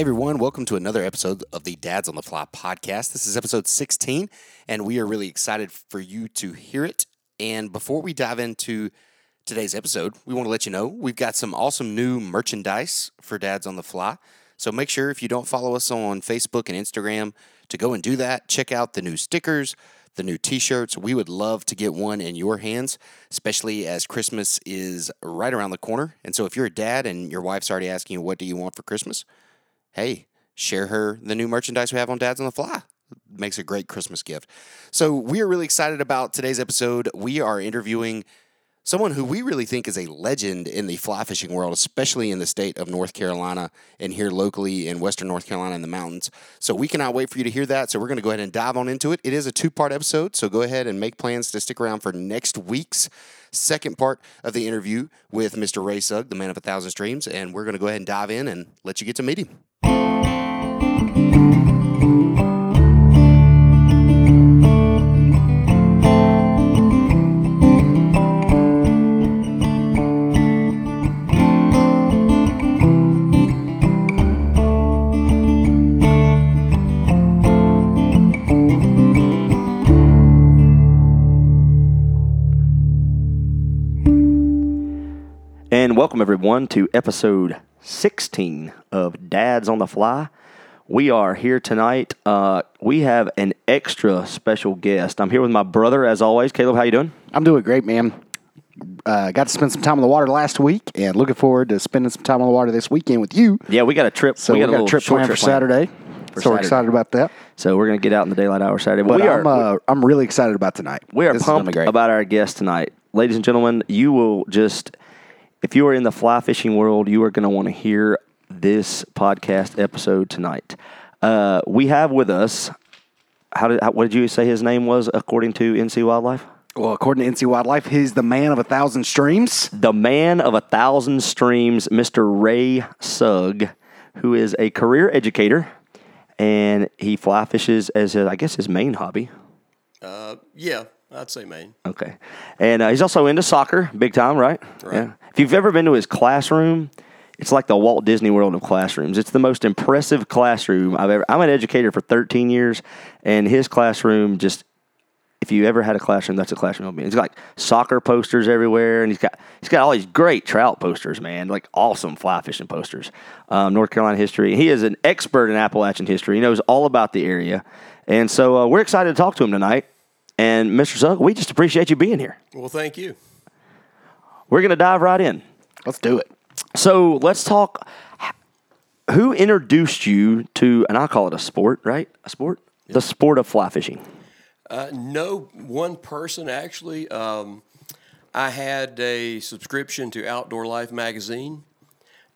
Hey everyone, welcome to another episode of the Dads on the Fly podcast. This is episode 16, and we are really excited for you to hear it. And before we dive into today's episode, we want to let you know we've got some awesome new merchandise for Dads on the Fly. So make sure if you don't follow us on Facebook and Instagram to go and do that. Check out the new stickers, the new t shirts. We would love to get one in your hands, especially as Christmas is right around the corner. And so if you're a dad and your wife's already asking you, what do you want for Christmas? Hey, share her the new merchandise we have on Dads on the Fly. Makes a great Christmas gift. So, we are really excited about today's episode. We are interviewing someone who we really think is a legend in the fly fishing world, especially in the state of North Carolina and here locally in Western North Carolina in the mountains. So, we cannot wait for you to hear that. So, we're going to go ahead and dive on into it. It is a two part episode. So, go ahead and make plans to stick around for next week's second part of the interview with Mr. Ray Sugg, the man of a thousand streams. And we're going to go ahead and dive in and let you get to meet him. Everyone to episode 16 of Dads on the Fly. We are here tonight. Uh, we have an extra special guest. I'm here with my brother, as always. Caleb, how you doing? I'm doing great, man. Uh, got to spend some time on the water last week, and looking forward to spending some time on the water this weekend with you. Yeah, we got a trip. So we, got, a, little trip planned for Saturday. For so we're excited about that. So we're going to get out in the daylight hour Saturday. But we I'm, are uh, I'm really excited about tonight. we are This gonna pumped about our guest tonight, ladies and gentlemen. You will just, if you are in the fly fishing world, you are going to want to hear this podcast episode tonight. Uh, we have with us. How did? How, what did you say his name was according to NC Wildlife? Well, according to NC Wildlife, he's the man of a thousand streams. the man of a thousand streams, Mr. Ray Sugg, who is a career educator, and he fly fishes as his, I guess his main hobby. Uh, yeah, I'd say Maine. Okay, and uh, he's also into soccer, big time, right? Right. Yeah. If you've ever been to his classroom, it's like the Walt Disney World of classrooms. It's the most impressive classroom I've ever. I'm an educator for 13 years, and his classroom just. If you ever had a classroom, that's a classroom. it'll be. He's got like soccer posters everywhere, and he's got he's got all these great trout posters, man, like awesome fly fishing posters. Um, North Carolina history. He is an expert in Appalachian history. He knows all about the area, and so uh, we're excited to talk to him tonight. And Mr. Sugg, we just appreciate you being here. Well, thank you. We're going to dive right in. Let's do it. So let's talk. Who introduced you to, and I call it a sport, right? A sport? The sport of fly fishing. Uh, no one person actually. Um, I had a subscription to Outdoor Life magazine,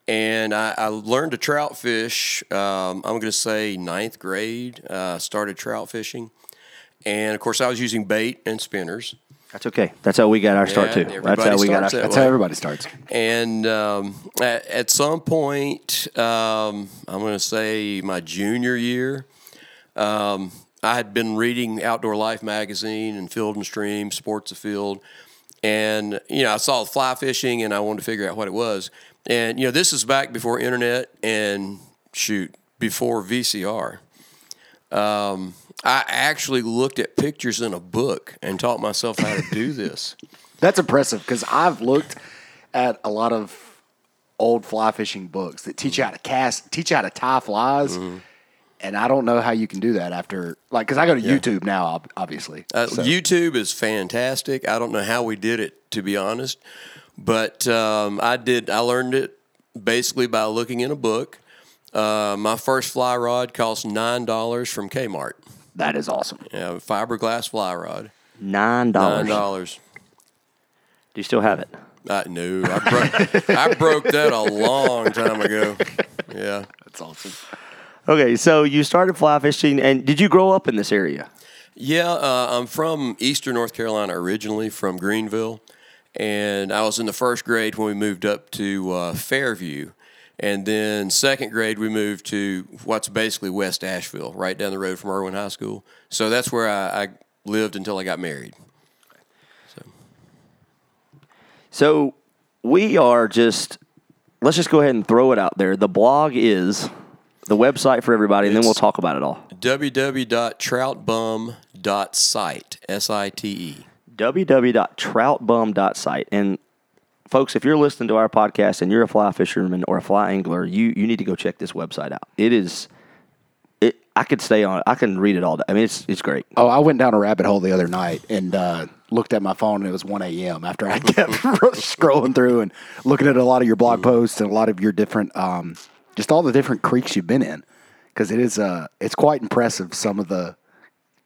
and I, I learned to trout fish. Um, I'm going to say ninth grade. Uh, started trout fishing, and of course, I was using bait and spinners. That's okay. That's how we got our start Yeah, too. That's how we got our that That's way. how everybody starts. And um, at, at some point, um, I'm going to say my junior year, um, I had been reading Outdoor Life magazine and Field and Stream, Sports Afield, and you know I saw fly fishing and I wanted to figure out what it was. And you know this is back before internet and shoot before VCR. Um, I actually looked at pictures in a book and taught myself how to do this. That's impressive because I've looked at a lot of old fly fishing books that teach you how to cast, teach you how to tie flies. And I don't know how you can do that after, like, because I go to YouTube now, obviously. Uh, So- YouTube is fantastic. I don't know how we did it, to be honest, but um, I did. I learned it basically by looking in a book. Uh, my first fly rod cost nine dollars from Kmart. that is awesome. Yeah, fiberglass fly rod, Nine dollars. nine dollars. Do you still have it? I no, I broke. I broke that a long time ago. Yeah. That's awesome. Okay, so you started fly fishing, and did you grow up in this area? Yeah, uh, I'm from Eastern North Carolina originally, from Greenville, and I was in the first grade when we moved up to uh, Fairview, and then second grade we moved to what's basically West Asheville, right down the road from Erwin High School. So that's where I, I lived until I got married. So we are just let's just go ahead and throw it out there. The blog is the website for everybody, and then we'll talk about it all. www.troutbum.site, S I T E. www.troutbum.site. And folks, if you're listening to our podcast and you're a fly fisherman or a fly angler, you you need to go check this website out. It is it I could stay on. I can read it all day. I mean it's it's great. Oh, I went down a rabbit hole the other night and uh, looked at my phone, and it was 1 a.m. after I kept scrolling through and looking at a lot of your blog posts and a lot of your different, um, just all the different creeks you've been in. Because it is, uh, it's quite impressive some of the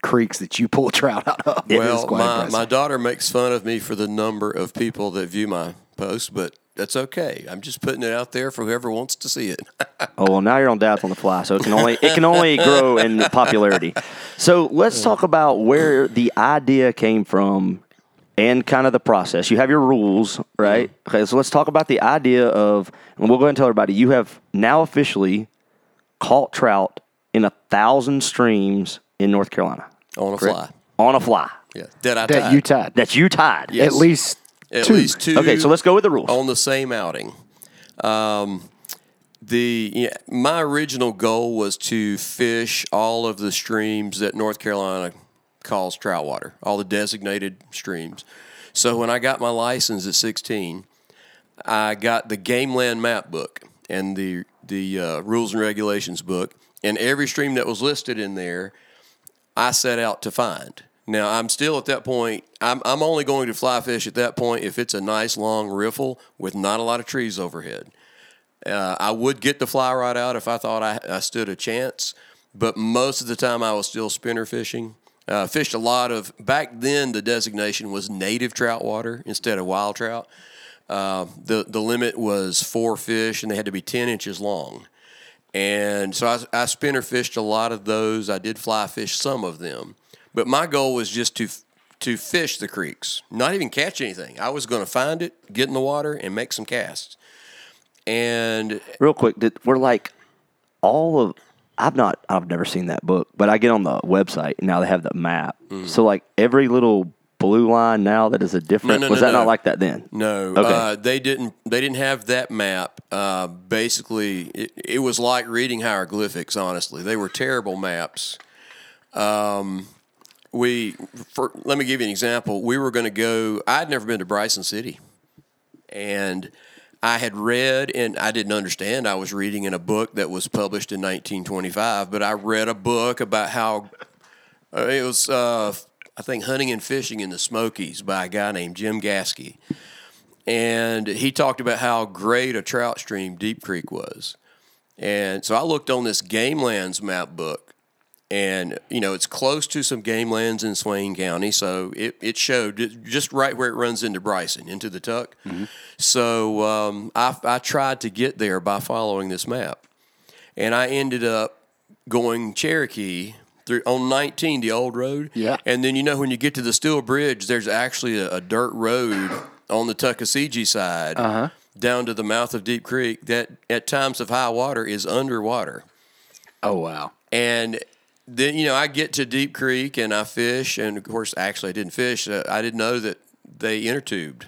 creeks that you pull trout out of. It is well, quite my, impressive. my daughter makes fun of me for the number of people that view my posts, but that's okay. I'm just putting it out there for whoever wants to see it. Oh well, now you're on Dads on the Fly, so it can only it can only grow in popularity. So let's talk about where the idea came from and kind of the process. You have your rules, right? Mm-hmm. Okay, so let's talk about the idea of, and we'll go ahead and tell everybody you have now officially caught trout in a thousand streams in North Carolina on a correct? fly. on a fly. Yeah, that I that tied. you tied. That you tied. Yes. At least At two. least two. Okay, so let's go with the rules. on the same outing. Um, the yeah, my original goal was to fish all of the streams that North Carolina calls trout water, all the designated streams. So when I got my license at 16, I got the Game Land Map book and the the uh, rules and regulations book, and every stream that was listed in there, I set out to find. Now I'm still at that point. I'm I'm only going to fly fish at that point if it's a nice long riffle with not a lot of trees overhead. Uh, I would get the fly rod out if I thought I, I stood a chance, but most of the time I was still spinner fishing. Uh, fished a lot of back then. The designation was native trout water instead of wild trout. Uh, the the limit was four fish, and they had to be ten inches long. And so I, I spinner fished a lot of those. I did fly fish some of them, but my goal was just to to fish the creeks, not even catch anything. I was going to find it, get in the water, and make some casts. And Real quick, did, we're like all of. I've not. I've never seen that book, but I get on the website and now they have the map. So like every little blue line now that is a different. no, was no, that no. not like that then? No, Okay. uh, they didn't. They didn't have that map. Uh, basically, it, it was like reading hieroglyphics. Honestly, they were terrible maps. Um, we, for, let me give you an example. We were going to go. I'd never been to Bryson City, and I had read, and I didn't understand. I was reading in a book that was published in 1925, but I read a book about how uh, it was, uh, I think, hunting and fishing in the Smokies by a guy named Jim Gasque. And he talked about how great a trout stream Deep Creek was. And so I looked on this Game Lands map book, and you know it's close to some game lands in Swain County, so it, it showed just right where it runs into Bryson, into the Tuck. So um, I, I tried to get there by following this map, and I ended up going Cherokee through on 19, the old road. Yeah. And then you know when you get to the Steel Bridge, there's actually a, a dirt road on the Tuckasegee side down to the mouth of Deep Creek that at times of high water is underwater. Oh wow. And then you know I get to Deep Creek and I fish, and of course, actually I didn't fish. Uh, I didn't know that they inner tubed.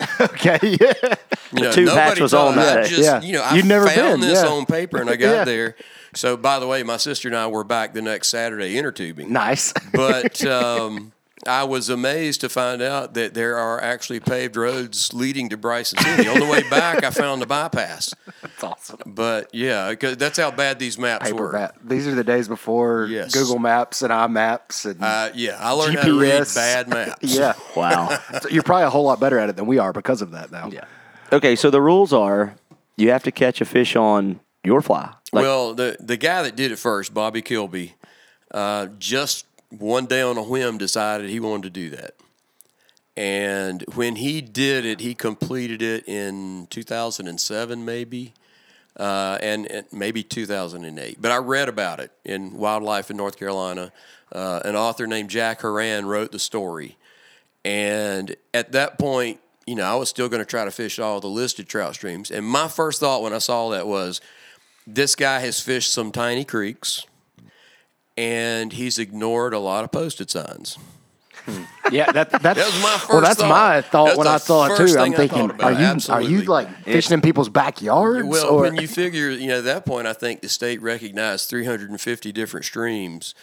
Okay. Yeah. You know, tube hatch was on that just, Yeah. you know, I You'd never found been, this yeah. on paper and I got Yeah. there. So, by the way, my sister and I were back the next Saturday inner tubing. Nice. But um, I was amazed to find out that there are actually paved roads leading to Bryson City. On the way back, I found the bypass. That's awesome. But yeah, 'cause that's how bad these maps Paper were. map. These are the days before Yes. Google Maps and iMaps and Uh, yeah, I learned how to read bad maps. yeah. Wow. So you're probably a whole lot better at it than we are because of that now. yeah. Okay, so the rules are you have to catch a fish on your fly. Like, well, the the guy that did it first, Bobby Kilby, uh, just one day on a whim decided he wanted to do that. And when he did it, he completed it in 2007, maybe, uh, and, and maybe 2008. But I read about it in Wildlife in North Carolina. Uh, an author named Jack Horan wrote the story. And at that point, you know, I was still going to try to fish all the listed trout streams. And my first thought when I saw that was, this guy has fished some tiny creeks, and he's ignored a lot of posted signs. Hmm. Yeah, that, that's That was my Well, that's thought. my thought That's when I saw it too. I'm thinking, are you absolutely. are you like fishing in people's backyards? Well, or when you figure, you know, at that point, I think the state recognized 350 different streams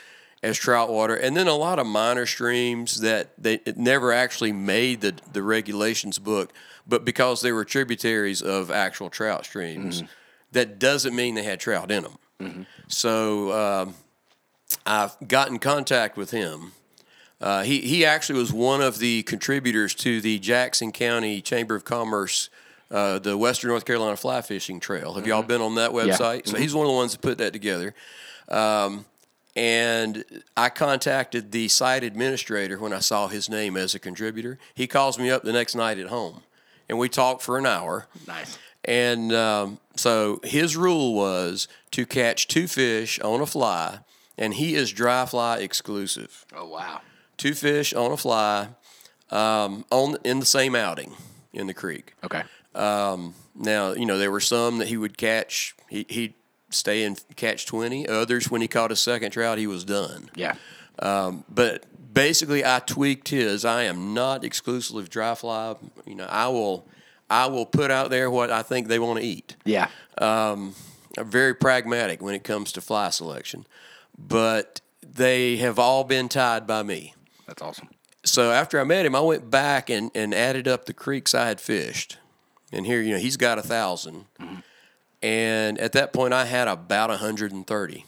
as trout water, and then a lot of minor streams that they it never actually made the the regulations book, but because they were tributaries of actual trout streams, mm-hmm. that doesn't mean they had trout in them. Mm-hmm. So um, I've got in contact with him. Uh, he he actually was one of the contributors to the Jackson County Chamber of Commerce, uh, the Western North Carolina Fly Fishing Trail. Have y'all been on that website? So he's one of the ones that put that together. Um, and I contacted the site administrator when I saw his name as a contributor. He calls me up the next night at home, and we talked for an hour. nice. And um, so his rule was to catch two fish on a fly, and he is dry fly exclusive. Oh wow. Two fish on a fly um, on in the same outing in the creek. Okay. Um, now, you know, there were some that he would catch. He, he'd stay and catch 20. Others, when he caught a second trout, he was done. Yeah. Um, but basically, I tweaked his. I am not exclusively dry fly. You know, I will, I will put out there what I think they want to eat. Yeah. Um, I'm very pragmatic when it comes to fly selection, but they have all been tied by me. That's awesome. So after I met him, I went back and, and added up the creeks I had fished. And here, you know, he's got a 1000 mm-hmm. And at that point, I had about 130.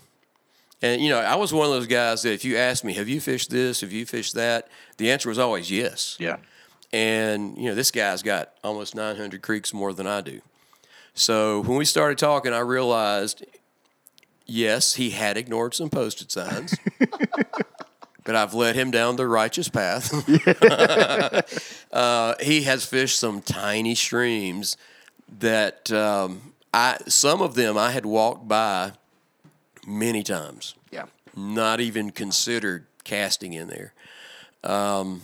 And, you know, I was one of those guys that if you asked me, have you fished this? Have you fished that? The answer was always yes. Yeah. And, you know, this guy's got almost 900 creeks more than I do. So when we started talking, I realized, yes, he had ignored some posted signs. but I've led him down the righteous path. uh, he has fished some tiny streams that um, I some of them I had walked by many times, Yeah. not even considered casting in there. Um,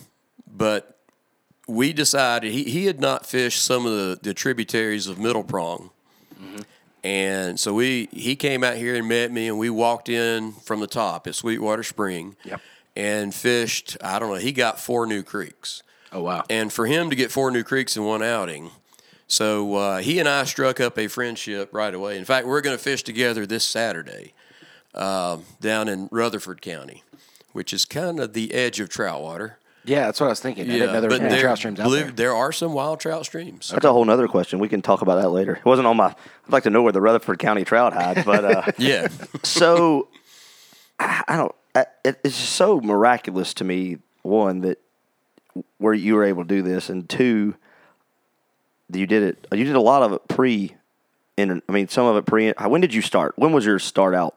but we decided he, he had not fished some of the, the tributaries of Middle Prong. And so we he came out here and met me, and we walked in from the top at Sweetwater Spring Yep. and fished. I don't know. He got four new creeks, Oh wow. and for him to get four new creeks in one outing, so uh, he and I struck up a friendship right away. In fact, we're going to fish together this Saturday um, down in Rutherford County, which is kind of the edge of trout water. Yeah, that's what I was thinking. I didn't know there was but any there, trout streams out believe- there. there are some wild trout streams. That's a whole nother question. We can talk about that later. It wasn't on my. I'd like to know where the Rutherford County trout hides, but uh, Yeah, so I I don't. I- It, it's just so miraculous to me. One that where you were able to do this, and two, that you did it. You did a lot of it pre. In, I mean, some of it pre. When did you start? When was your start out?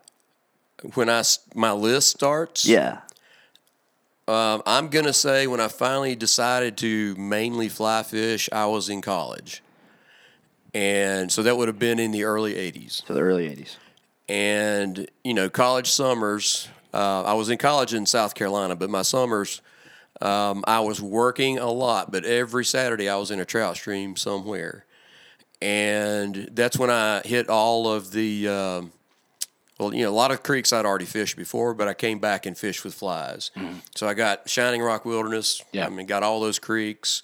when I s- my list starts, Yeah. Um, I'm gonna say when I finally decided to mainly fly fish, I was in college, and so that would have been in the early '80s. So the early '80s. And you know, college summers. Uh, I was in college in South Carolina, but my summers, um, I was working a lot. But every Saturday, I was in a trout stream somewhere, and that's when I hit all of the. Um, well, you know, a lot of creeks I'd already fished before, but I came back and fished with flies. So I got Shining Rock Wilderness. Yeah. I mean, got all those creeks.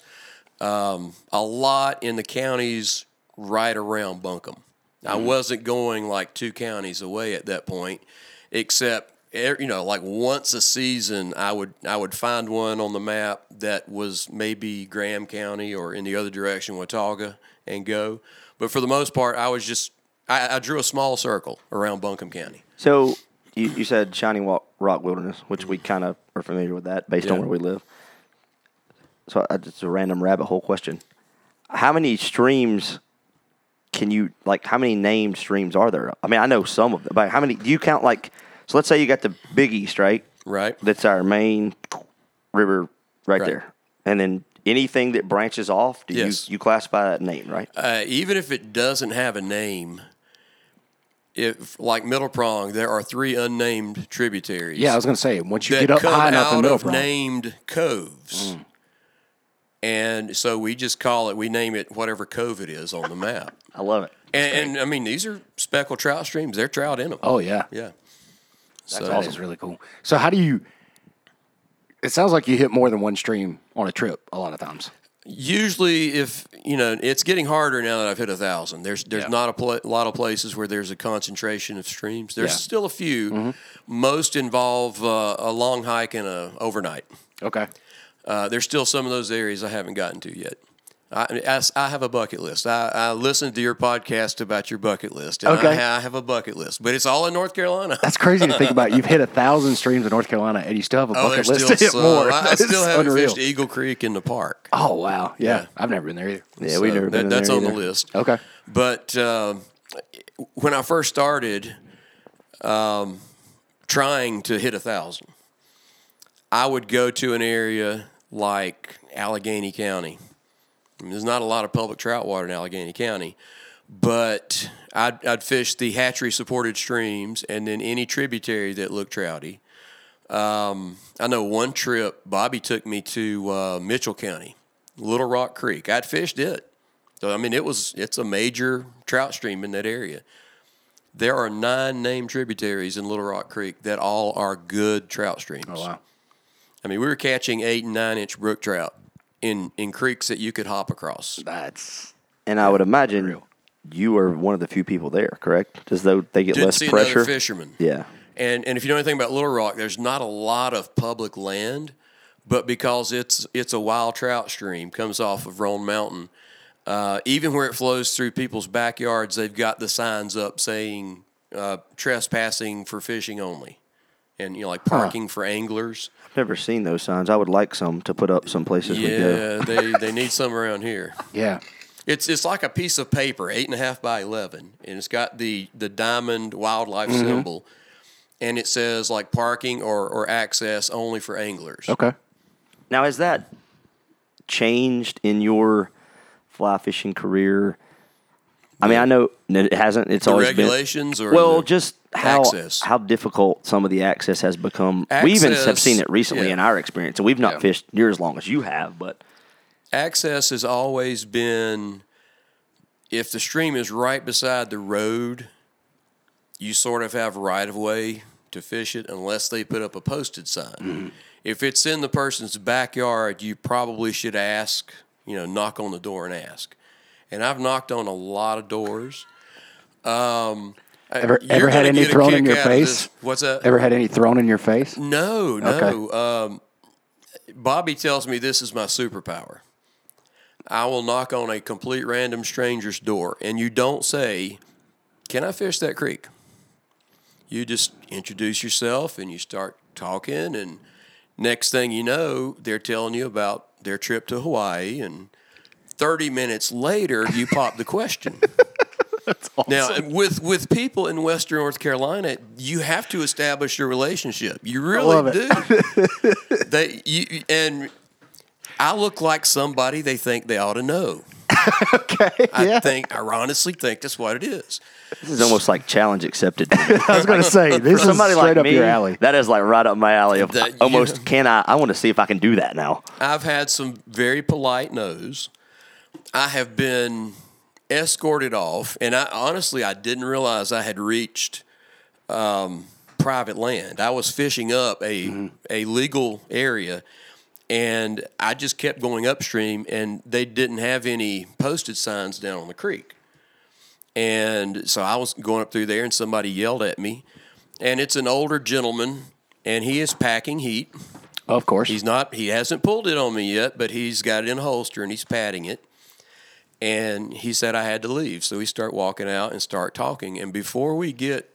Um, a lot in the counties right around Buncombe. I wasn't going like two counties away at that point, except you know, like once a season, I would I would find one on the map that was maybe Graham County or in the other direction, Watauga, and go. But for the most part, I was just I, I drew a small circle around Buncombe County. So you, you said Shining Rock Wilderness, which we kind of are familiar with that based on where we live. So it's a random rabbit hole question. How many streams can you like? How many named streams are there? I mean, I know some of them, but how many do you count? Like, so let's say you got the Big East, right? Right. That's our main river right, Right. there, and then anything that branches off, do Yes. you you classify that name, right? Uh, even if it doesn't have a name, if like Middle Prong, there are three unnamed tributaries. Yeah, I was going to say once you get up high enough in middle prong, named coves. Mm. And so we just call it, we name it whatever cove it is on the map. I love it. and, and I mean, these are speckled trout streams. They're trout in them. oh yeah, yeah. that's So- always really cool. So how do you? It sounds like you hit more than one stream on a trip a lot of times. Usually, if you know, it's getting harder now that I've hit a thousand. There's there's Yeah. not a pla lot of places where there's a concentration of streams. There's Yeah. Mm-hmm. still a few. Most involve uh, a long hike and a overnight. Okay. Uh, there's still some of those areas I haven't gotten to yet. I, I have a bucket list. I, I listened to your podcast about your bucket list, and Okay. I, I have a bucket list, but it's all in North Carolina. That's crazy to think about. You've hit a thousand streams in North Carolina, and you still have a Oh, bucket there's list to hit some. more. I, still haven't unreal. fished Eagle Creek in the park. Oh wow, yeah. Yeah. I've never been there either. Yeah, we So never that- been That's on the list. Okay. But um, when I first started um, trying to hit a thousand, I would go to an area like Alleghany County. I mean, there's not a lot of public trout water in Alleghany County, but I'd, I'd fish the hatchery supported streams and then any tributary that looked trouty. Um, I know one trip, Bobby took me to uh, Mitchell County, Little Rock Creek. I'd fished it. So I mean, it was it's a major trout stream in that area. There are nine named tributaries in Little Rock Creek that all are good trout streams. Oh wow. I mean, we were catching eight and nine inch brook trout in in creeks that you could hop across. That's And I would imagine you are one of the few people there, correct? As though they get Didn't less see pressure. another fisherman. Yeah. And and if you know anything about Little Rock, there's not a lot of public land, but because it's it's a wild trout stream, comes off of Roan Mountain. Uh, even where it flows through people's backyards, they've got the signs up saying uh, trespassing for fishing only, and you know like parking for anglers. I've never seen those signs. I would like some to put up some places we go. Yeah, they they need some around here. yeah. It's it's like a piece of paper, eight and a half by eleven, and it's got the the diamond wildlife Mm-hmm. symbol, and it says like parking or or access only for anglers. Okay. Now, has that changed in your fly fishing career? I mean, I know it hasn't. It's The always regulations been or well, just how access? how difficult some of the access has become. we even have seen it recently yeah. in our experience, and we've not Yeah. fished near as long as you have. But Access has always been if the stream is right beside the road, you sort of have right of way to fish it unless they put up a posted sign. Mm-hmm. If it's in the person's backyard, you probably should ask, you know, knock on the door and ask. And I've knocked on a lot of doors. Um, Ever- ever had any thrown in your face? What's that? Ever had any thrown in your face? No, no. Um, Bobby tells me this is my superpower. I will knock on a complete random stranger's door, and you don't say, Can I fish that creek? You just introduce yourself and you start talking, and next thing you know, they're telling you about their trip to Hawaii, and 30 minutes later, you pop the question. Now, with with people in Western North Carolina, you have to establish your relationship. You really love do. they you and I look like somebody they think they ought to know. Okay. I yeah. think I honestly think that's what it is. this is almost like challenge accepted. I was going to say this is Somebody straight like up me, your alley. that is like right up my alley. Of That you- almost can I? I want to see if I can do that now. I've had some very polite no's. I have been escorted off, and I honestly I didn't realize I had reached um, private land. I was fishing up a a legal area, and I just kept going upstream, and they didn't have any posted signs down on the creek. And so I was going up through there, and somebody yelled at me, and it's an older gentleman, and he is packing heat. Of course. He's not. He hasn't pulled it on me yet, but he's got it in a holster and he's patting it. And he said I had to leave, so we start walking out and start talking. And before we get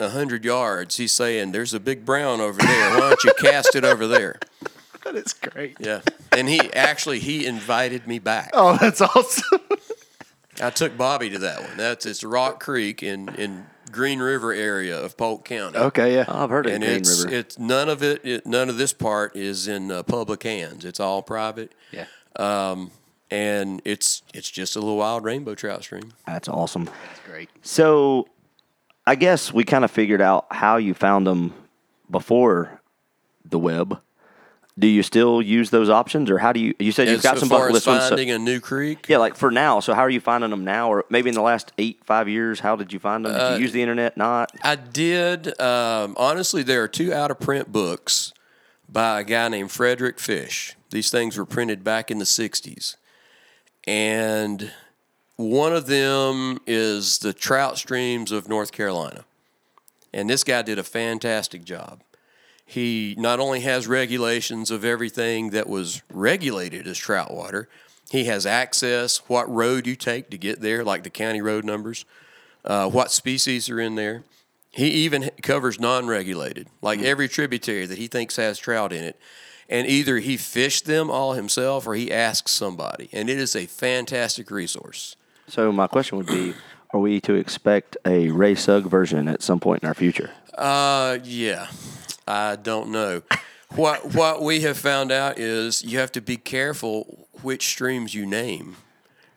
a hundred yards, he's saying, "There's a big brown over there. Why don't you cast it over there?" that is great. Yeah. And he actually he invited me back. Oh, that's awesome. I took Bobby to that one. That's it's Rock Creek in in Green River area of Polk County. okay. Yeah. Oh, I've heard of and Green it's River. it's none of it, it none of this part is in uh, public hands. It's all private. yeah. Um, and it's it's just a little wild rainbow trout stream. That's awesome. That's great. So, I guess we kind of figured out how you found them before the web. Do you still use those options, or how do you? You said you've As, got as some far bucket as list ones. so- finding a new creek, yeah, like for now. So, how are you finding them now, or maybe in the last eight, five years? How did you find them? Did Uh, you use the internet? Not. I did. Um, honestly, there are two out of print books by a guy named Frederick Fish. These things were printed back in the 60s. And one of them is the trout streams of North Carolina. And this guy did a fantastic job. He not only has regulations of everything that was regulated as trout water, he has access, what road you take to get there, like the county road numbers, uh, what species are in there. He even covers non regulated, like every tributary that he thinks has trout in it. And either he fished them all himself or he asks somebody. And it is a fantastic resource. So my question would be: Are we to expect a Ray Sugg version at some point in our future? Uh, yeah, I don't know. what what we have found out is you have to be careful which streams you name.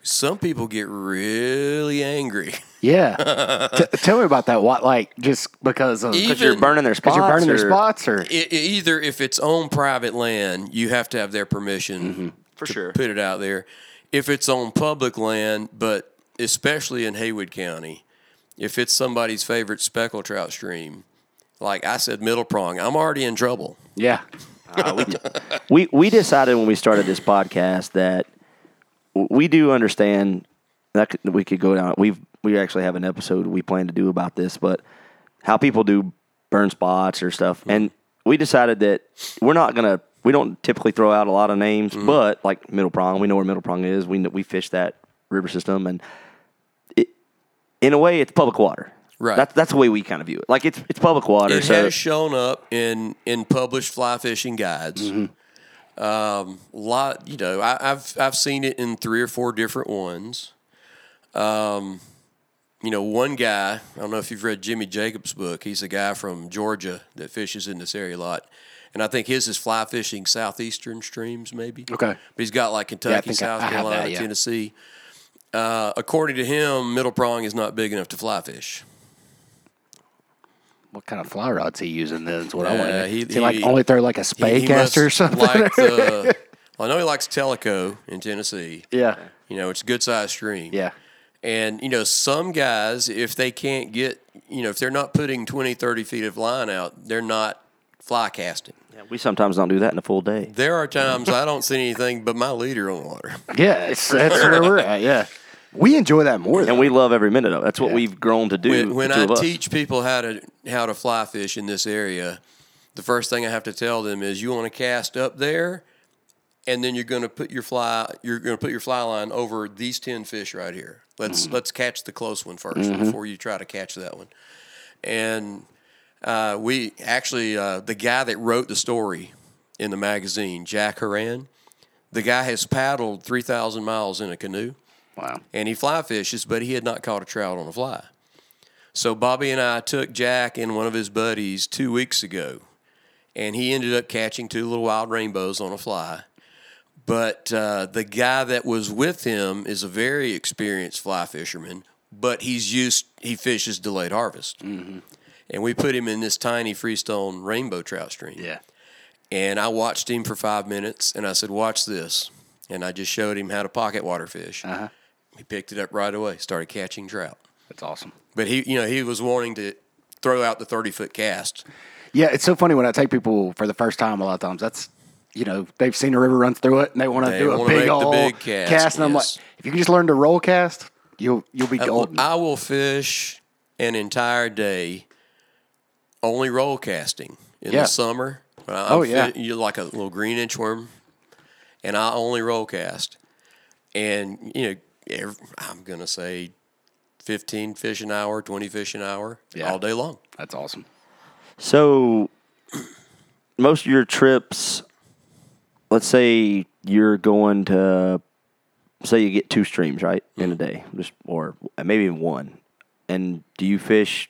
Some people get really angry. Yeah. T- tell me about that. What, like, just because of Even- Because you're burning their spots. because you're burning their spots, or I- I- either if it's on private land, you have to have their permission mm-hmm. For to sure. put it out there. If it's on public land, but especially in Haywood County, if it's somebody's favorite speckled trout stream, like I said, middle prong, I'm already in trouble. yeah, ah, we we we decided when we started this podcast that we do understand that could, we could go down. We we actually have an episode we plan to do about this, but how people do burn spots or stuff, and we decided that we're not gonna. We don't typically throw out a lot of names, but like Middle Prong, we know where Middle Prong is. We we fish that river system, and it, in a way, it's public water. Right. That's that's the way we kind of view it. Like it's it's public water. It so has shown up in in published fly fishing guides. Um, lot, you know, I, I've I've seen it in three or four different ones. Um, you know, one guy. I don't know if you've read Jimmy Jacobs' book. He's a guy from Georgia that fishes in this area a lot, and I think his is fly fishing southeastern streams, maybe. Okay. but he's got like Kentucky, I- South I have that, Carolina, yeah. Tennessee. Uh, according to him, middle prong is not big enough to fly fish. what kind of fly rod's he using? Then is what I Uh, want. to he- He, like only throw like a spade he caster or something. Like the, well, I know he likes Tellico in Tennessee. yeah, You know, it's a good sized stream. yeah, And, you know, some guys, if they can't get, you know, if they're not putting 20, 30 feet of line out, they're not fly casting. Yeah, we sometimes don't do that in a full day. There are times I don't see anything but my leader on water. yeah. It's, that's where we're at. Yeah, we enjoy that more. and though. we love every minute of it. That's what Yeah. we've grown to do. When, when I teach people how to how to fly fish in this area, the first thing I have to tell them is you want to cast up there, and then you're going to put your fly you're going to put your fly line over these ten fish right here. Let's let's catch the close one 1st before you try to catch that one. And uh, we actually uh, the guy that wrote the story in the magazine, Jack Horan, the guy has paddled three thousand miles in a canoe wow. and he fly fishes, but he had not caught a trout on a fly. So Bobby and I took Jack and one of his buddies two weeks ago, and he ended up catching two little wild rainbows on a fly. But uh, the guy that was with him is a very experienced fly fisherman, but he's used he fishes delayed harvest, and we put him in this tiny freestone rainbow trout stream. Yeah, And I watched him for five minutes, and I said, "Watch this." And I just showed him how to pocket water fish. Uh-huh. He picked it up right away, started catching trout. that's awesome. But he, you know, he was wanting to throw out the thirty foot cast. Yeah, it's so funny when I take people for the first time. A lot of times, that's you know they've seen a river run through it and they want to They do a big make the old big cast, And I'm like, if you can just learn to roll cast, you'll you'll be golden. I will fish an entire day only roll casting in Yeah. the summer. When oh, I'm Oh, yeah. you're like a little green inchworm, and I only roll cast. And you know, ev I'm gonna say fifteen fish an hour, twenty fish an hour, Yeah. all day long. that's awesome. So, most of your trips, let's say you're going to, say you get two streams right in a day, just or maybe even one, and do you fish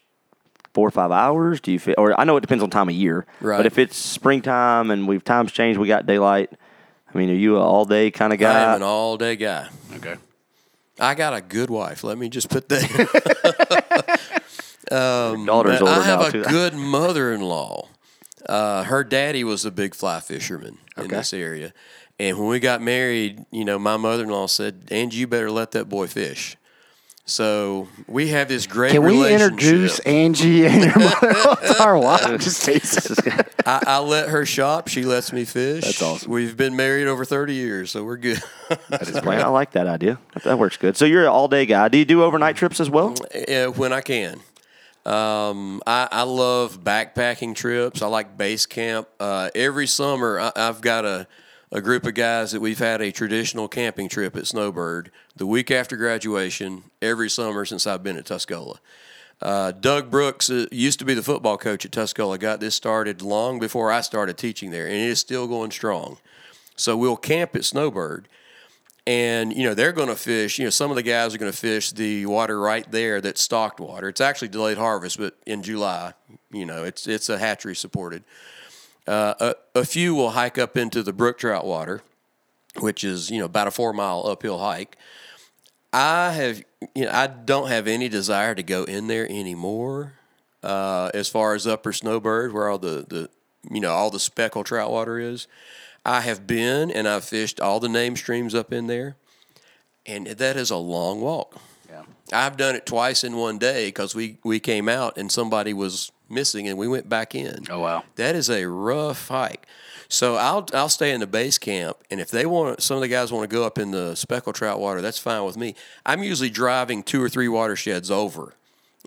four or five hours? Do you fish, or I know it depends on time of year, Right. But if it's springtime and we've times changed, we got daylight. I mean, are you an all day kind of guy? I am an all day guy. Okay. I got a good wife. Let me just put that. Daughter's older I have now a too. good mother-in-law. Uh, her daddy was a big fly fisherman in this area, and when we got married, you know, my mother-in-law said, "Angie, you better let that boy fish." So we have this great Can we relationship. introduce Angie and your mother to our wife? Just taste it. I, I let her shop. She lets me fish. That's awesome. We've been married over 30 years, so we're good. Man, I like that idea. That, that works good. So you're an all day guy. Do you do overnight trips as well? Yeah, when I can. Um, I, I love backpacking trips. I like base camp. Uh, every summer, I, I've got a, a group of guys that we've had a traditional camping trip at Snowbird the week after graduation every summer since I've been at Tuscola. Uh, Doug Brooks uh, used to be the football coach at Tuscola. Got this started long before I started teaching there, and it is still going strong. So we'll camp at Snowbird, and you know they're going to fish. You know some of the guys are going to fish the water right there that's stocked water. It's actually delayed harvest, but in July, you know it's it's a hatchery supported. Uh, a, a few will hike up into the brook trout water, which is you know about a four mile uphill hike. I have you know I don't have any desire to go in there anymore. Uh, as far as Upper Snowbird, where all the the you know all the speckled trout water is, I have been and I've fished all the name streams up in there, and that is a long walk. Yeah. I've done it twice in one day because we we came out and somebody was missing and we went back in. Oh, wow. That is a rough hike. So I'll I'll stay in the base camp, and if they want, some of the guys want to go up in the speckled trout water, that's fine with me. I'm usually driving two or three watersheds over,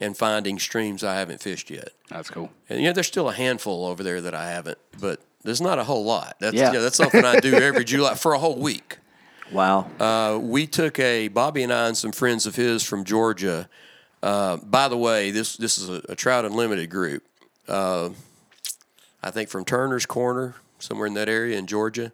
and finding streams I haven't fished yet. That's cool. And you know, there's still a handful over there that I haven't, but there's not a whole lot. That's Yeah. yeah, that's something I do every July for a whole week. Wow. Uh, we took a Bobby and I and some friends of his from Georgia. Uh, by the way, this this is a, a Trout Unlimited group. Uh, I think from Turner's Corner, somewhere in that area in Georgia,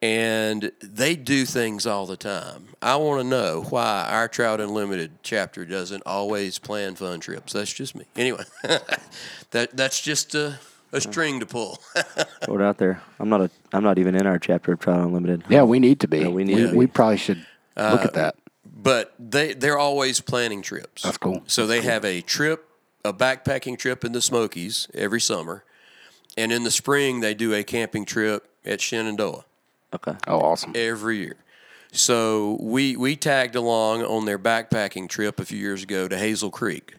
and they do things all the time. I want to know why our Trout Unlimited chapter doesn't always plan fun trips. That's just me. Anyway, that that's just a, a string to pull. Throw it out there. I'm not a. I'm not even in our chapter of Trout Unlimited. Yeah, we need to be. we need we, to be. we probably should uh, look at that. but they they're always planning trips. That's cool. So they have a trip, a backpacking trip in the Smokies every summer, and in the spring they do a camping trip at Shenandoah Okay. Oh, awesome. every year. So we we tagged along on their backpacking trip a few years ago to Hazel Creek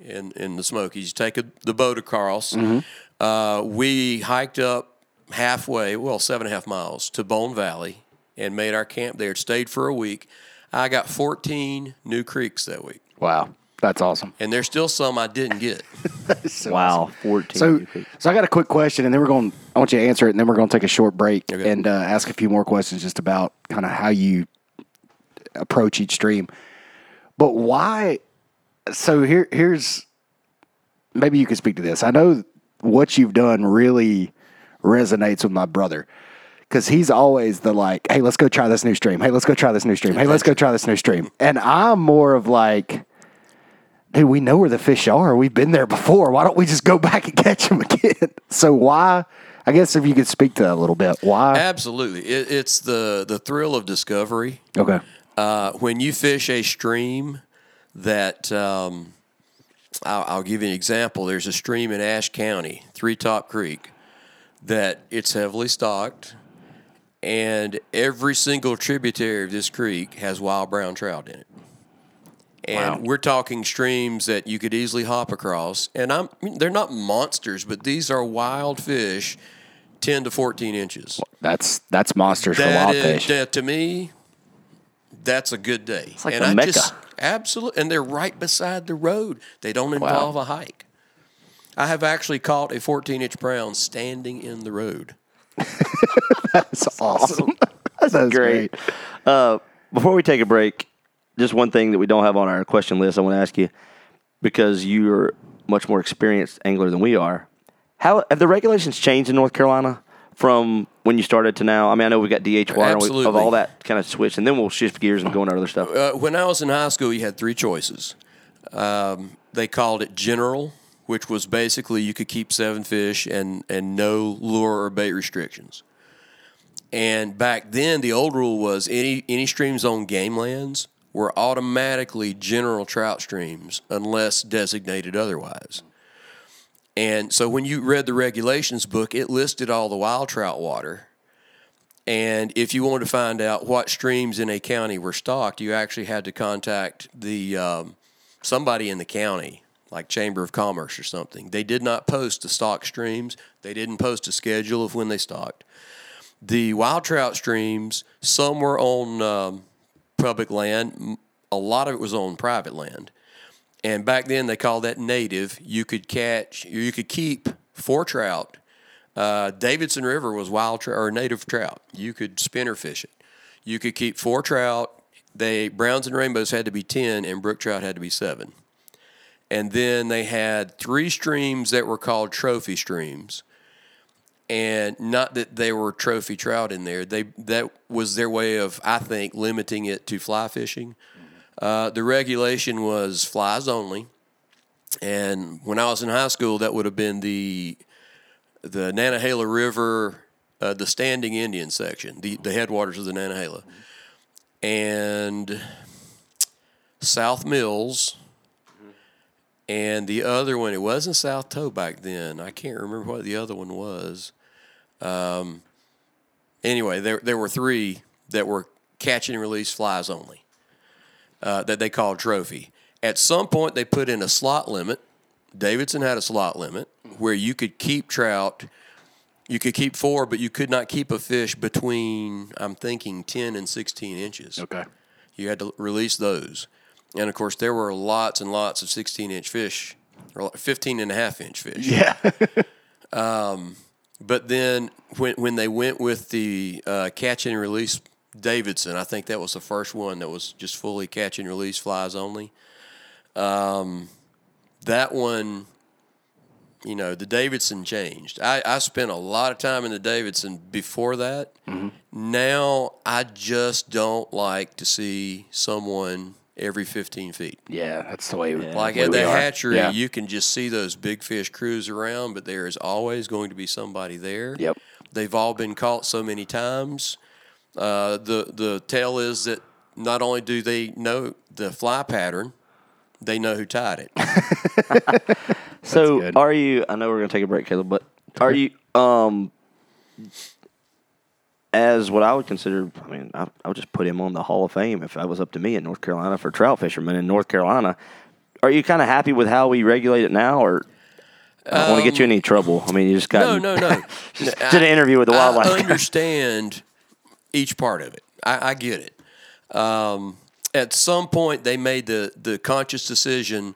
in in the Smokies. You take a, the boat across. Mm-hmm. Uh, we hiked up halfway, well, seven and a half miles to Bone Valley, and made our camp there. Stayed for a week. I got 14 new creeks that week, Wow. That's awesome. and there's still some I didn't get. So wow. awesome. 14. So, so I got a quick question, and then we're going. I want you to answer it, and then we're going to take a short break Okay. and uh, ask a few more questions just about kind of how you approach each stream. But why? So here, here's maybe you could speak to this. I know what you've done really resonates with my brother because he's always the like, hey, let's go try this new stream. Hey, let's go try this new stream. Hey, let's go try this new stream. And I'm more of like, dude, we know where the fish are. We've been there before. Why don't we just go back and catch them again? So why? I guess if you could speak to that a little bit, why? Absolutely, it, it's the the thrill of discovery. Okay. Uh, when you fish a stream that um, I'll, I'll give you an example. There's a stream in Ashe County, Three Top Creek, that it's heavily stocked, and every single tributary of this creek has wild brown trout in it. And Wow. we're talking streams that you could easily hop across, and I'm they're not monsters, but these are wild fish, ten to fourteen inches. That's that's monsters for That wild is- fish. that- to me, that's a good day. It's like and I Mecca. just absolutely, and they're right beside the road. They don't involve a hike. I have actually caught a 14 inch brown standing in the road. That's awesome. That's great. Uh, before we take a break, just one thing that we don't have on our question list, I want to ask you because you're much more experienced angler than we are. How have the regulations changed in North Carolina from when you started to now? I mean, I know we got DH water and we, of all that kind of switch, and then we'll shift gears and go into other stuff. Uh, when I was in high school, you had three choices. Um, they called it general, which was basically you could keep seven fish and, and no lure or bait restrictions. And back then, the old rule was any any streams on game lands were automatically general trout streams unless designated otherwise. And so when you read the regulations book, it listed all the wild trout water. And if you wanted to find out what streams in a county were stocked, you actually had to contact the um, somebody in the county, like Chamber of Commerce or something. They did not post the stock streams. They didn't post a schedule of when they stocked. The wild trout streams, some were on um, public land. A lot of it was on private land. And back then they called that native. You could catch, you could keep four trout. Uh, Davidson River was wild trout or native trout. You could spinner fish it. You could keep four trout. They browns and rainbows had to be ten, and brook trout had to be seven. And then they had three streams that were called trophy streams and not that they were trophy trout in there. They that was their way of, I think, limiting it to fly fishing. Uh, the regulation was flies only, and when I was in high school, that would have been the the Nantahala River, uh, the Standing Indian section, the the headwaters of the Nantahala, and South Mills. And the other one, it wasn't South Toe back then. I can't remember what the other one was. Um, anyway, there there were three that were catch and release flies only uh, that they call trophy. At some point, they put in a slot limit. Davidson had a slot limit where you could keep trout. You could keep four, but you could not keep a fish between, I'm thinking, 10 and 16 inches. Okay. You had to release those. And of course, there were lots and lots of 16 inch fish, or 15 and a half inch fish. Yeah. But then when when they went with the uh, catch and release Davidson, I think that was the first one that was just fully catch and release flies only. Um, that one, you know, the Davidson changed. I, I spent a lot of time in the Davidson before that. Now I just don't like to see someone every 15 feet. yeah, that's the way. Like at the hatchery, Yeah. you can just see those big fish cruise around, but there is always going to be somebody there. Yep. They've all been caught so many times. Uh, the the tale is that not only do they know the fly pattern, they know who tied it. So good. are you? I know we're gonna take a break, Caleb, but are you um as what I would consider? I mean, I, I would just put him on the Hall of Fame if that was up to me in North Carolina for trout fishermen in North Carolina. Are you kind of happy with how we regulate it now, or I don't want to get you in any trouble? I mean, you just got Um, No, no, no. just did an interview with the wildlife. I guy. understand each part of it. I, I get it. Um, at some point, they made the, the conscious decision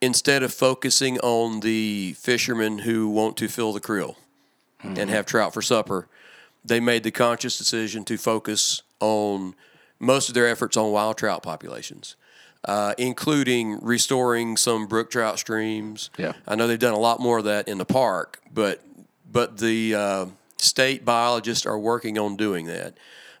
instead of focusing on the fishermen who want to fill the creel and have trout for supper, they made the conscious decision to focus on most of their efforts on wild trout populations. Uh, including restoring some brook trout streams. Yeah. I know they've done a lot more of that in the park, but but the uh, state biologists are working on doing that.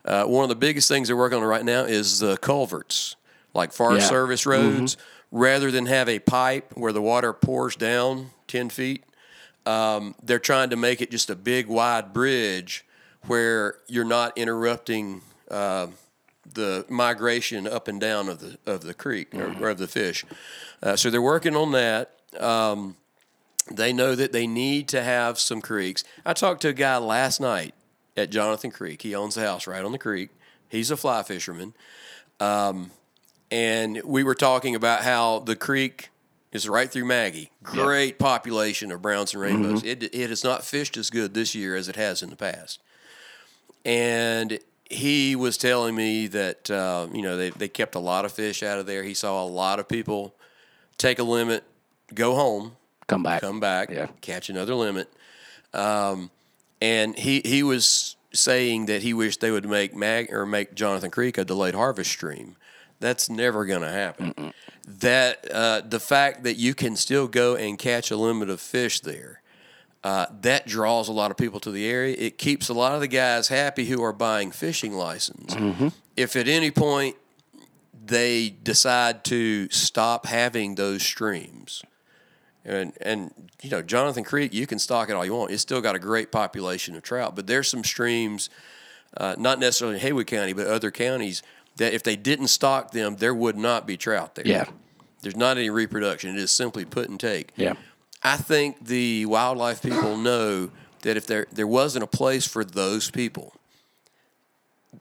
Uh, one of the biggest things they're working on right now is the culverts, like Forest Yeah. Service roads. Rather than have a pipe where the water pours down ten feet, um, they're trying to make it just a big wide bridge where you're not interrupting uh, the migration up and down of the of the creek or, or of the fish. Uh, so they're working on that. Um, they know that they need to have some creeks. I talked to a guy last night at Jonathan Creek. He owns a house right on the creek. He's a fly fisherman. Um, and we were talking about how the creek is right through Maggie. Great population of browns and rainbows. It, it has not fished as good this year as it has in the past. And he was telling me that, uh, you know, they, they kept a lot of fish out of there. He saw a lot of people take a limit, go home, Come back. come back, Yeah. catch another limit. Um, and he he was saying that he wished they would make Mag or make Jonathan Creek a delayed harvest stream. That's never going to happen. That uh, the fact that you can still go and catch a limit of fish there, uh, that draws a lot of people to the area. It keeps a lot of the guys happy who are buying fishing license. If at any point they decide to stop having those streams, and and you know Jonathan Creek, you can stock it all you want. It's still got a great population of trout, but there's some streams, uh, not necessarily in Haywood County, but other counties that if they didn't stock them, there would not be trout there. Yeah. there's not any reproduction. It is simply put and take. Yeah. I think the wildlife people know that if there there wasn't a place for those people,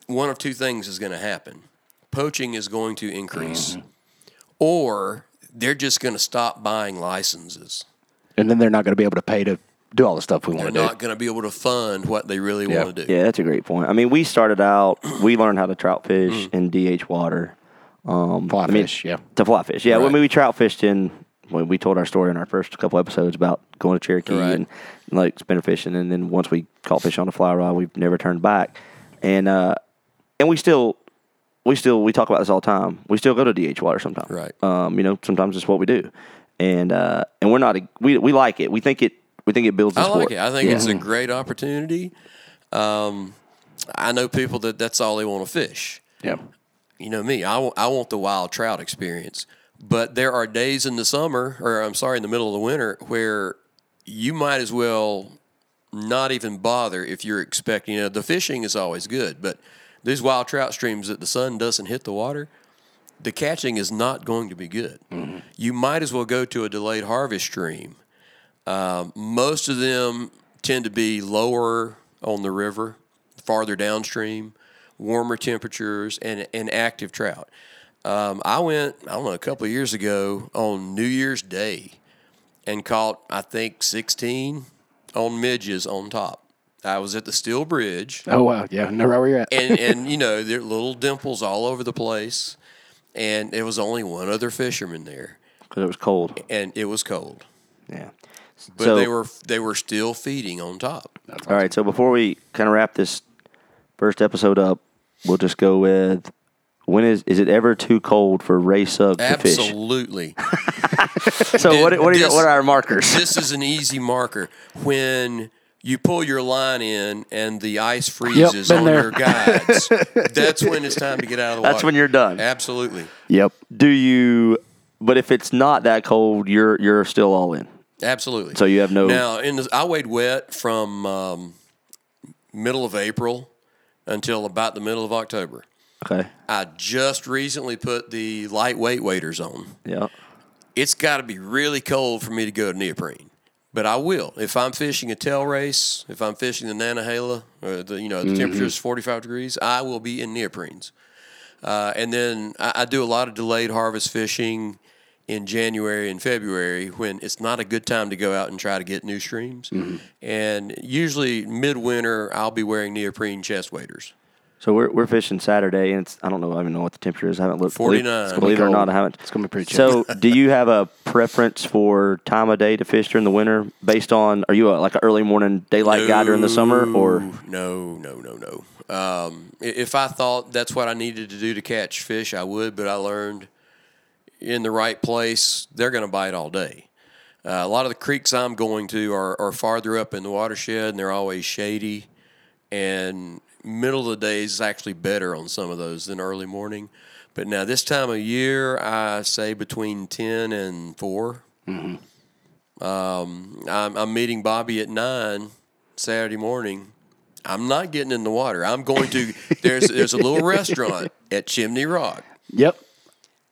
one of two things is going to happen: poaching is going to increase, Mm-hmm. or they're just going to stop buying licenses. And then they're not going to be able to pay to do all the stuff we want to do. They're not going to be able to fund what they really Yeah. want to do. Yeah, that's a great point. I mean, we started out, we learned how to trout fish Mm. in DH water. Um, Fly I mean, fish, yeah. To fly fish. Yeah, Right. when we trout fished in, when we told our story in our first couple episodes about going to Cherokee Right. and like spinner fishing, and then once we caught fish on a fly rod, we've never turned back. And uh, and we still, we still, we talk about this all the time. We still go to DH water sometimes. Right. Um, you know, sometimes it's what we do, and uh, and we're not, we we like it. We think it, we think it builds the I sport. like it. I think Yeah. it's a great opportunity. Um, I know people that that's all they want to fish. Yeah. You know me, I, I want the wild trout experience. But there are days in the summer, or I'm sorry, in the middle of the winter, where you might as well not even bother if you're expecting. You know, the fishing is always good, but these wild trout streams that the sun doesn't hit the water, the catching is not going to be good. You might as well go to a delayed harvest stream. Um, most of them tend to be lower on the river, farther downstream, warmer temperatures, and, and active trout. Um, I went, I don't know, a couple of years ago on New Year's Day and caught, I think, 16 on midges on top. I was at the Steel Bridge Oh wow. Yeah. Know where you're at. and and you know there are little dimples all over the place, and there was only one other fisherman there, because it was cold. and it was cold, Yeah. but So- they were they were still feeding on top. All right, so before we kind of wrap this first episode up, we'll just go with when is is it ever too cold for Ray Sugg to fish? Absolutely, So what what are your, what are our markers? this is an easy marker when. You pull your line in and the ice freezes been on there. your guides. That's when it's time to get out of the water. That's when you're done. Absolutely. Yep. Do you? But if it's not that cold, you're you're still all in. Absolutely. So you have no. Now, in the, I weighed wet from um, middle of April until about the middle of October. Okay. I just recently put the lightweight waders on. Yeah. It's got to be really cold for me to go to neoprene, but I will. If I'm fishing a tail race, if I'm fishing the Nantahala, or the you know the temperature is 45 degrees, I will be in neoprenes. Uh, and then I, I do a lot of delayed harvest fishing in January and February when it's not a good time to go out and try to get new streams. And usually midwinter, I'll be wearing neoprene chest waders. So we're we're fishing Saturday, and it's I don't know I don't even know what the temperature is. I haven't looked. Believe- 49. It's Believe, it or not. I haven't. It's gonna be pretty chilly. So, do you have a preference for time of day to fish during the winter, based on? Are you a, like an early morning daylight guy during the summer, or no, no, no, no. Um, if I thought that's what I needed to do to catch fish, I would. But I learned in the right place, they're going to bite all day. Uh, a lot of the creeks I'm going to are, are farther up in the watershed, and they're always shady. And middle of the day is actually better on some of those than early morning. But now this time of year, I say between ten and 4 Um, I'm, I'm meeting Bobby at nine Saturday morning. I'm not getting in the water. I'm going to. There's there's a little restaurant at Chimney Rock, Yep.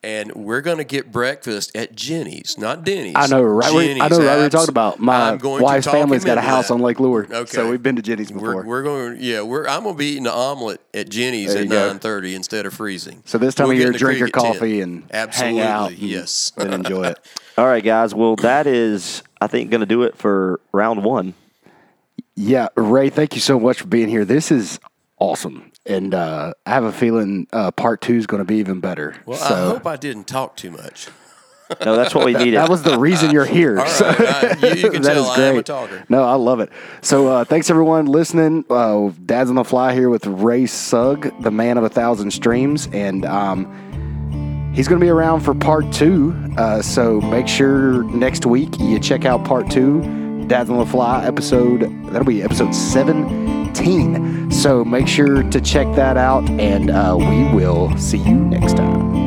And we're going to get breakfast at Jenny's, not Denny's. I know, right? where- I know, right? We're talking about my I'm going to wife's family's got a house that. on Lake Lure, Okay. so we've been to Jenny's before. We're, we're going. Yeah, we're. I'm going to be eating the omelet at Jenny's at you go. nine thirty instead of freezing. so this time We'll of year, drink your creek at 10. coffee and Absolutely, hang out. and yes. then enjoy it. all right, guys? Well, that is I think going to do it for round one. Yeah, Ray, thank you so much for being here. This is awesome, and uh, I have a feeling uh, part two is going to be even better. Well, so I hope I didn't talk too much. No, that's what we needed. that was the reason you're here. All so- right, uh, you, you can That tell is I am a great. talker. No, I love it. So uh, thanks everyone listening. Uh, Dad's on the fly here with Ray Sugg, the man of a thousand streams, and um, he's going to be around for part two. Uh, so make sure next week you check out part two. Dad's on the fly episode. That'll be episode So make sure to check that out, and uh, we will see you next time.